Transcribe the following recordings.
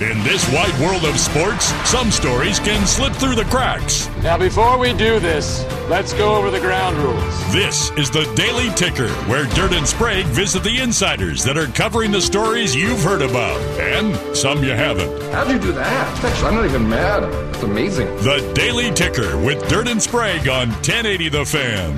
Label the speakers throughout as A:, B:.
A: In this wide world of sports, some stories can slip through the cracks.
B: Now, before we do this, let's go over the ground rules.
A: This is the Daily Ticker, where Dirt and Sprague visit the insiders that are covering the stories you've heard about and some you haven't.
C: How'd you do that? Actually, I'm not even mad. It's amazing.
A: The Daily Ticker with Dirt and Sprague on 1080 The Fan.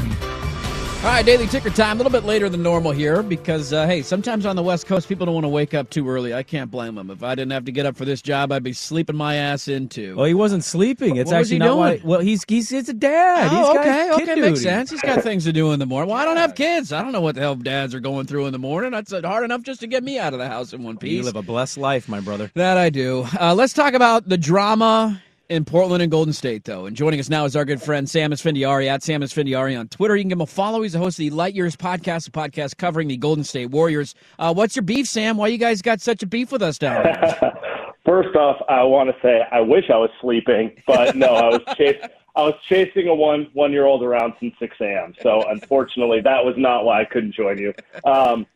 D: All right, daily ticker time. A little bit later than normal here because, uh, hey, sometimes on the West Coast, people don't want to wake up too early. I can't blame them. If I didn't have to get up for this job, I'd be sleeping my ass into.
E: Well, he wasn't sleeping. It's
D: What was
E: actually
D: he
E: not why.
D: doing?
E: Well, he's he's it's a dad. He's
D: Oh, okay, okay, makes sense. He's got things to do in the morning. Well, I don't have kids. I don't know what the hell dads are going through in the morning. That's uh, hard enough just to get me out of the house in one piece.
E: You live a blessed life, my brother.
D: That I do. Uh, let's talk about the drama in Portland and Golden State, though. And joining us now is our good friend Sam Esfandiari at Sam Esfandiari on Twitter. You can give him a follow. He's the host of the Light Years podcast, a podcast covering the Golden State Warriors. Uh, what's your beef, Sam? Why you guys got such a beef with us down there?
F: First off, I want to say I wish I was sleeping, but no, I was chas- I was chasing a one one year old around since six a.m. So unfortunately, that was not why I couldn't join you. Um,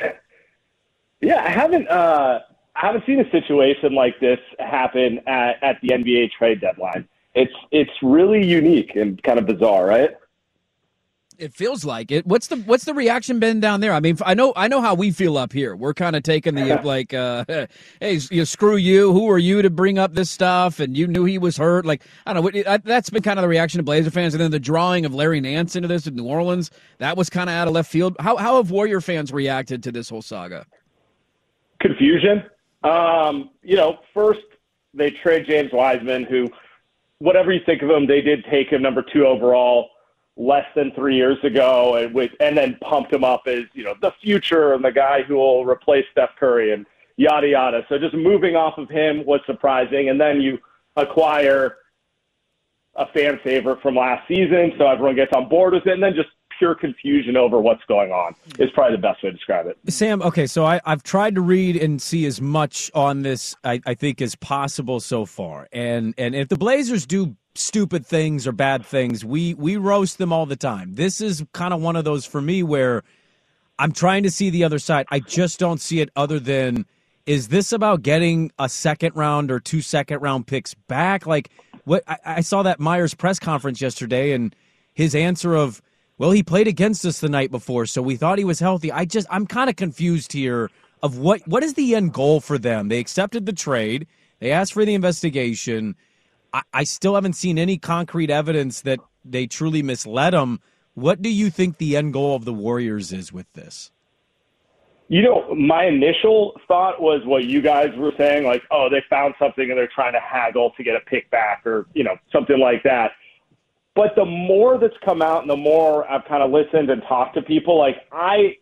F: yeah, I haven't uh, I haven't seen a situation like this happen at, at the NBA trade deadline. It's it's really unique and kind of bizarre, right?
D: It feels like it. What's the what's the reaction been down there? I mean, I know I know how we feel up here. We're kind of taking the like, uh, hey, you screw you. Who are you to bring up this stuff? And you knew he was hurt. Like I don't know. what- That's been kind of the reaction of Blazer fans. And then the drawing of Larry Nance into this in New Orleans, that was kind of out of left field. How how have Warrior fans reacted to this whole saga?
F: confusion. Um, you know, first they trade James Wiseman, who, whatever you think of him, they did take him number two overall less than three years ago, and with and then pumped him up as you know the future and the guy who will replace Steph Curry and yada yada. So just moving off of him was surprising, and then you acquire a fan favorite from last season, so everyone gets on board with it, and then just pure confusion over what's going on is probably the best way to describe it.
E: Sam, okay, so I, I've tried to read and see as much on this, I, I think, as possible so far. And and if the Blazers do stupid things or bad things, we we roast them all the time. This is kind of one of those for me where I'm trying to see the other side. I just don't see it other than is this about getting a second round or two second round picks back? Like what I, I saw that Myers press conference yesterday and his answer of well, he played against us the night before, so we thought he was healthy. I just I'm kind of confused here of what what is the end goal for them? They accepted the trade. They asked for the investigation. I, I still haven't seen any concrete evidence that they truly misled him. What do you think the end goal of the Warriors is with this?
F: You know, my initial thought was what you guys were saying, like, oh, they found something and they're trying to haggle to get a pick back or, you know, something like that. But the more that's come out and the more I've kind of listened and talked to people, like I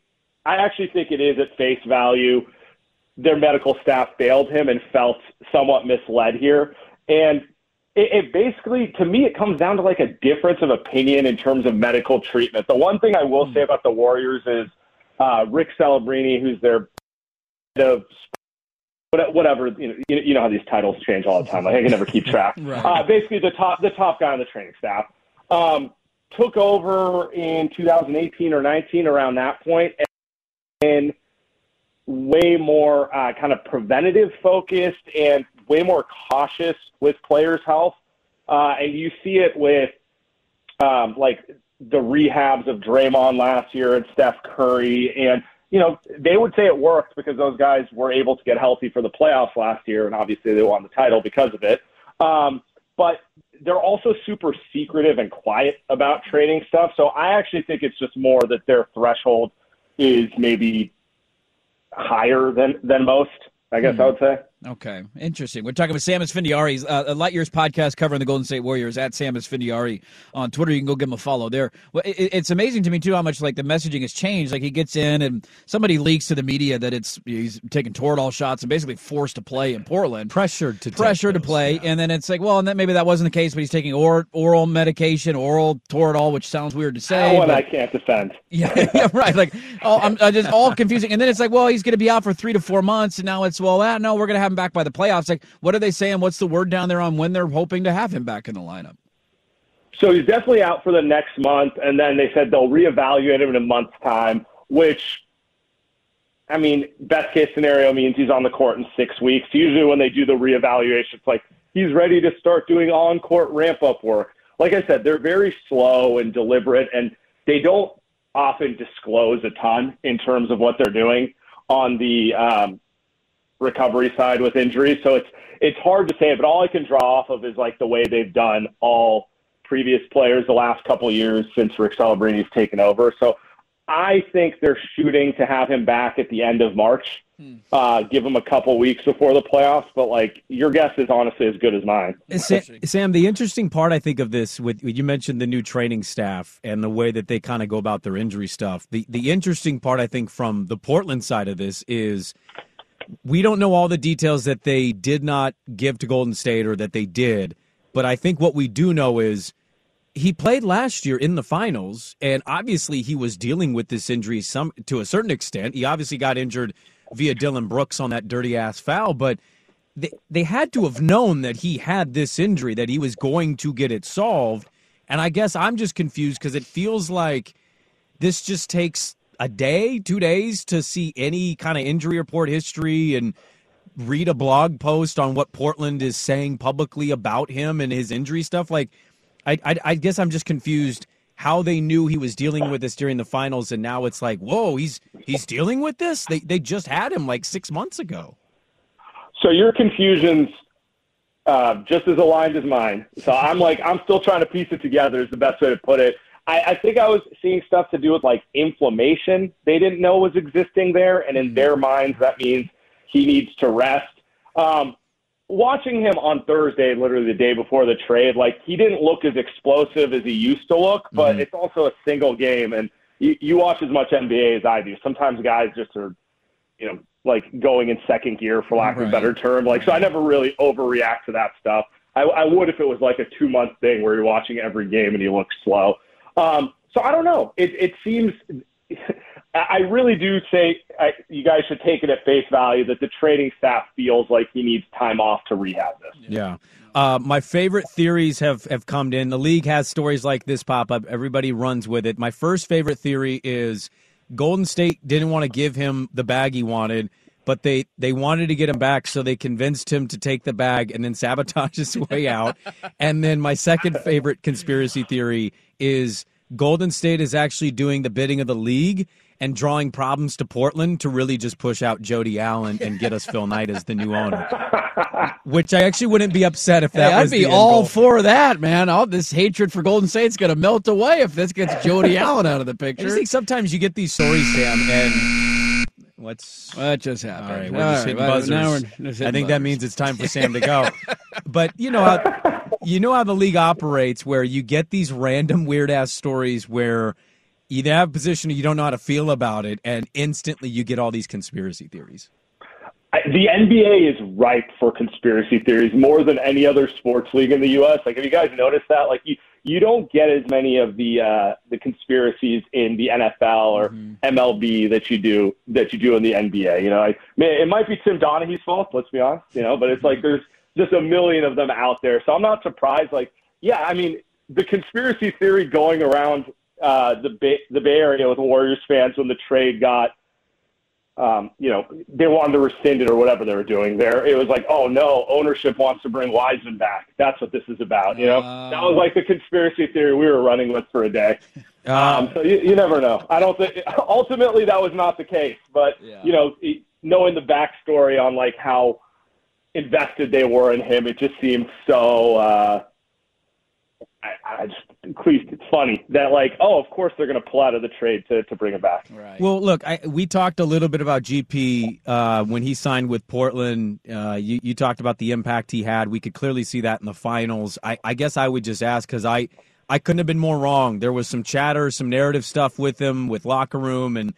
F: I actually think it is at face value. Their medical staff failed him and felt somewhat misled here. And it, it basically, to me, it comes down to like a difference of opinion in terms of medical treatment. The one thing I will say about the Warriors is uh, Rick Celebrini, who's their head of whatever you know, you you know how these titles change all the time. Like I can never keep track.
D: Right.
F: uh, basically, the top the top guy on the training staff um, took over in 2018 or 19 around that point, and way more uh, kind of preventative focused and way more cautious with players' health. Uh, and you see it with um, like the rehabs of Draymond last year and Steph Curry. And, you know, they would say it worked because those guys were able to get healthy for the playoffs last year. And obviously they won the title because of it. Um, but they're also super secretive and quiet about trading stuff. So I actually think it's just more that their threshold is maybe higher than, than most, I guess I hmm. would say.
D: Okay, interesting. We're talking with Sam Esfandiari, uh, Light Years podcast covering the Golden State Warriors at Sam Esfandiari on Twitter. You can go give him a follow there. Well, it, it's amazing to me too how much like the messaging has changed. Like he gets in and somebody leaks to the media that it's he's taking Toradol shots and basically forced to play in Portland,
E: pressured to
D: pressure to play, yeah. and then it's like, well, and then maybe that wasn't the case, but he's taking or, oral medication, oral Toradol, which sounds weird to say.
F: That one
D: but,
F: I can't defend.
D: Yeah, yeah right. Like, oh, I'm just all confusing, and then it's like, well, he's going to be out for three to four months, and now it's well, ah, no, we're going to have him back by the playoffs like, what are they saying? What's the word down there on when they're hoping to have him back in the lineup?
F: So he's definitely out for the next month, and then they said they'll reevaluate him in a month's time, which, I mean, best case scenario means he's on the court in six weeks. Usually when they do the reevaluation, it's like he's ready to start doing on court ramp up work. Like I said, they're very slow and deliberate, and they don't often disclose a ton in terms of what they're doing on the um, recovery side with injuries. So it's it's hard to say, but all I can draw off of is like the way they've done all previous players the last couple of years since Rick Celebrini's taken over. So I think they're shooting to have him back at the end of March. Hmm. Uh, give him a couple weeks before the playoffs, but like your guess is honestly as good as mine.
E: Sam, Sam, the interesting part I think of this with you mentioned the new training staff and the way that they kind of go about their injury stuff. The the interesting part I think from the Portland side of this is we don't know all the details that they did not give to Golden State or that they did, but I think what we do know is he played last year in the finals, and obviously he was dealing with this injury some to a certain extent. He obviously got injured via Dillon Brooks on that dirty ass foul, but they they had to have known that he had this injury, that he was going to get it solved. And I guess I'm just confused because it feels like this just takes a day, two days to see any kind of injury report history and read a blog post on what Portland is saying publicly about him and his injury stuff. Like, I, I, I guess I'm just confused how they knew he was dealing with this during the finals, and now it's like, whoa, he's he's dealing with this. They they just had him like six months ago.
F: So your confusion's uh, just as aligned as mine. So I'm like, I'm still trying to piece it together. Is the best way to put it. I, I think I was seeing stuff to do with like inflammation they didn't know was existing there, and in their minds that means he needs to rest. Um, watching him on Thursday, literally the day before the trade, like he didn't look as explosive as he used to look, but mm-hmm. it's also a single game, and you, you watch as much NBA as I do. Sometimes guys just are, you know, like going in second gear for lack right. of a better term. Like so, I never really overreact to that stuff. I, I would if it was like a two month thing where you're watching every game and he looks slow. Um, so I don't know. It, it seems. I really do say I, you guys should take it at face value that the trading staff feels like he needs time off to rehab this.
E: Yeah. Uh, my favorite theories have, have come in. The league has stories like this pop up. Everybody runs with it. My first favorite theory is Golden State didn't want to give him the bag he wanted, but they, they wanted to get him back, so they convinced him to take the bag and then sabotage his way out. and then my second favorite conspiracy theory is Golden State is actually doing the bidding of the league and drawing problems to Portland to really just push out Jody Allen and get us Phil Knight as the new owner. Which I actually wouldn't be upset if that
D: hey. I'd be all for that, man. All this hatred for Golden State's going to melt away if this gets Jody Allen out of the picture.
E: I think sometimes you get these stories, Sam, and what's
D: what just happened?
E: All right, we're all just hitting right, buzzers. We're hitting I think buzzers. that means it's time for Sam to go. but you know how you know how the league operates, where you get these random weird ass stories where you have a position you don't know how to feel about it, and instantly you get all these conspiracy theories.
F: The NBA is ripe for conspiracy theories more than any other sports league in the U.S. Like, have you guys noticed that? Like, you you don't get as many of the uh, the conspiracies in the NFL or mm-hmm. MLB that you do that you do in the NBA. You know, I, mean, it might be Tim Donaghy's fault. Let's be honest. You know, but it's like there's just a million of them out there. So I'm not surprised. Like, yeah, I mean, the conspiracy theory going around uh, the Bay, the Bay Area with Warriors fans when the trade got, um, you know, they wanted to rescind it or whatever they were doing there. It was like, oh no, ownership wants to bring Wiseman back. That's what this is about. You know, uh, that was like the conspiracy theory we were running with for a day. Um, so you, you never know. I don't think ultimately that was not the case, but yeah. you know, knowing the backstory on like how invested they were in him. It just seemed so uh, I, I just, at least it's funny that like, oh, of course they're going to pull out of the trade to, to bring him back.
D: Right.
E: Well, look, I, we talked a little bit about GP uh, when he signed with Portland. Uh, you, you talked about the impact he had. We could clearly see that in the finals. I, I guess I would just ask because I, I couldn't have been more wrong. There was some chatter, some narrative stuff with him, with locker room and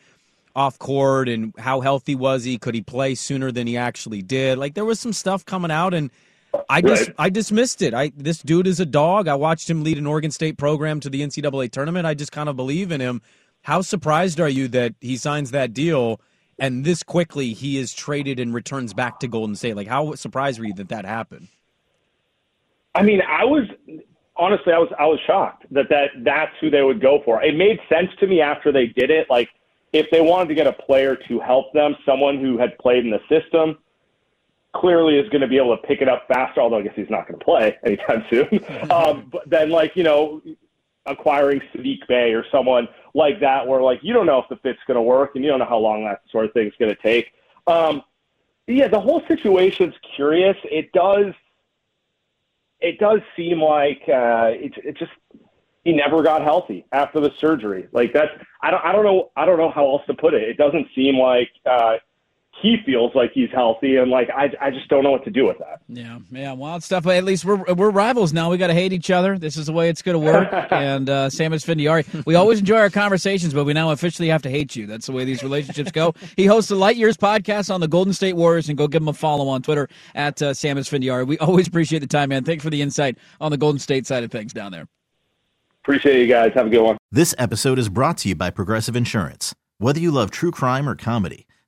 E: off court, and how healthy was he? Could he play sooner than he actually did? Like there was some stuff coming out, and I just
F: Right.
E: I dismissed it. I this dude is a dog. I watched him lead an Oregon State program to the NCAA tournament. I just kind of believe in him. How surprised are you that he signs that deal and this quickly he is traded and returns back to Golden State? Like how surprised were you that that happened?
F: I mean, I was honestly, I was I was shocked that that that's who they would go for. It made sense to me after they did it. Like if they wanted to get a player to help them, someone who had played in the system, clearly is going to be able to pick it up faster. Although I guess he's not going to play anytime soon. um, but then, like you know, acquiring Sadiq Bey or someone like that, where like you don't know if the fit's going to work and you don't know how long that sort of thing's going to take. Um, yeah, the whole situation's curious. It does it does seem like uh, it, it just he never got healthy after the surgery. Like that's I don't I don't know I don't know how else to put it. It doesn't seem like uh, he feels like he's healthy, and like I I just don't know what to do with that.
D: Yeah, yeah, wild stuff. But at least we're we're rivals now. We got to hate each other. This is the way it's going to work. and uh, Sam Esfandiari, we always enjoy our conversations, but we now officially have to hate you. That's the way these relationships go. He hosts the Light Years podcast on the Golden State Warriors, and go give him a follow on Twitter at uh, Sam Esfandiari. We always appreciate the time, man. Thanks for the insight on the Golden State side of things down there.
F: Appreciate you guys. Have a good one.
G: This episode is brought to you by Progressive Insurance. Whether you love true crime or comedy,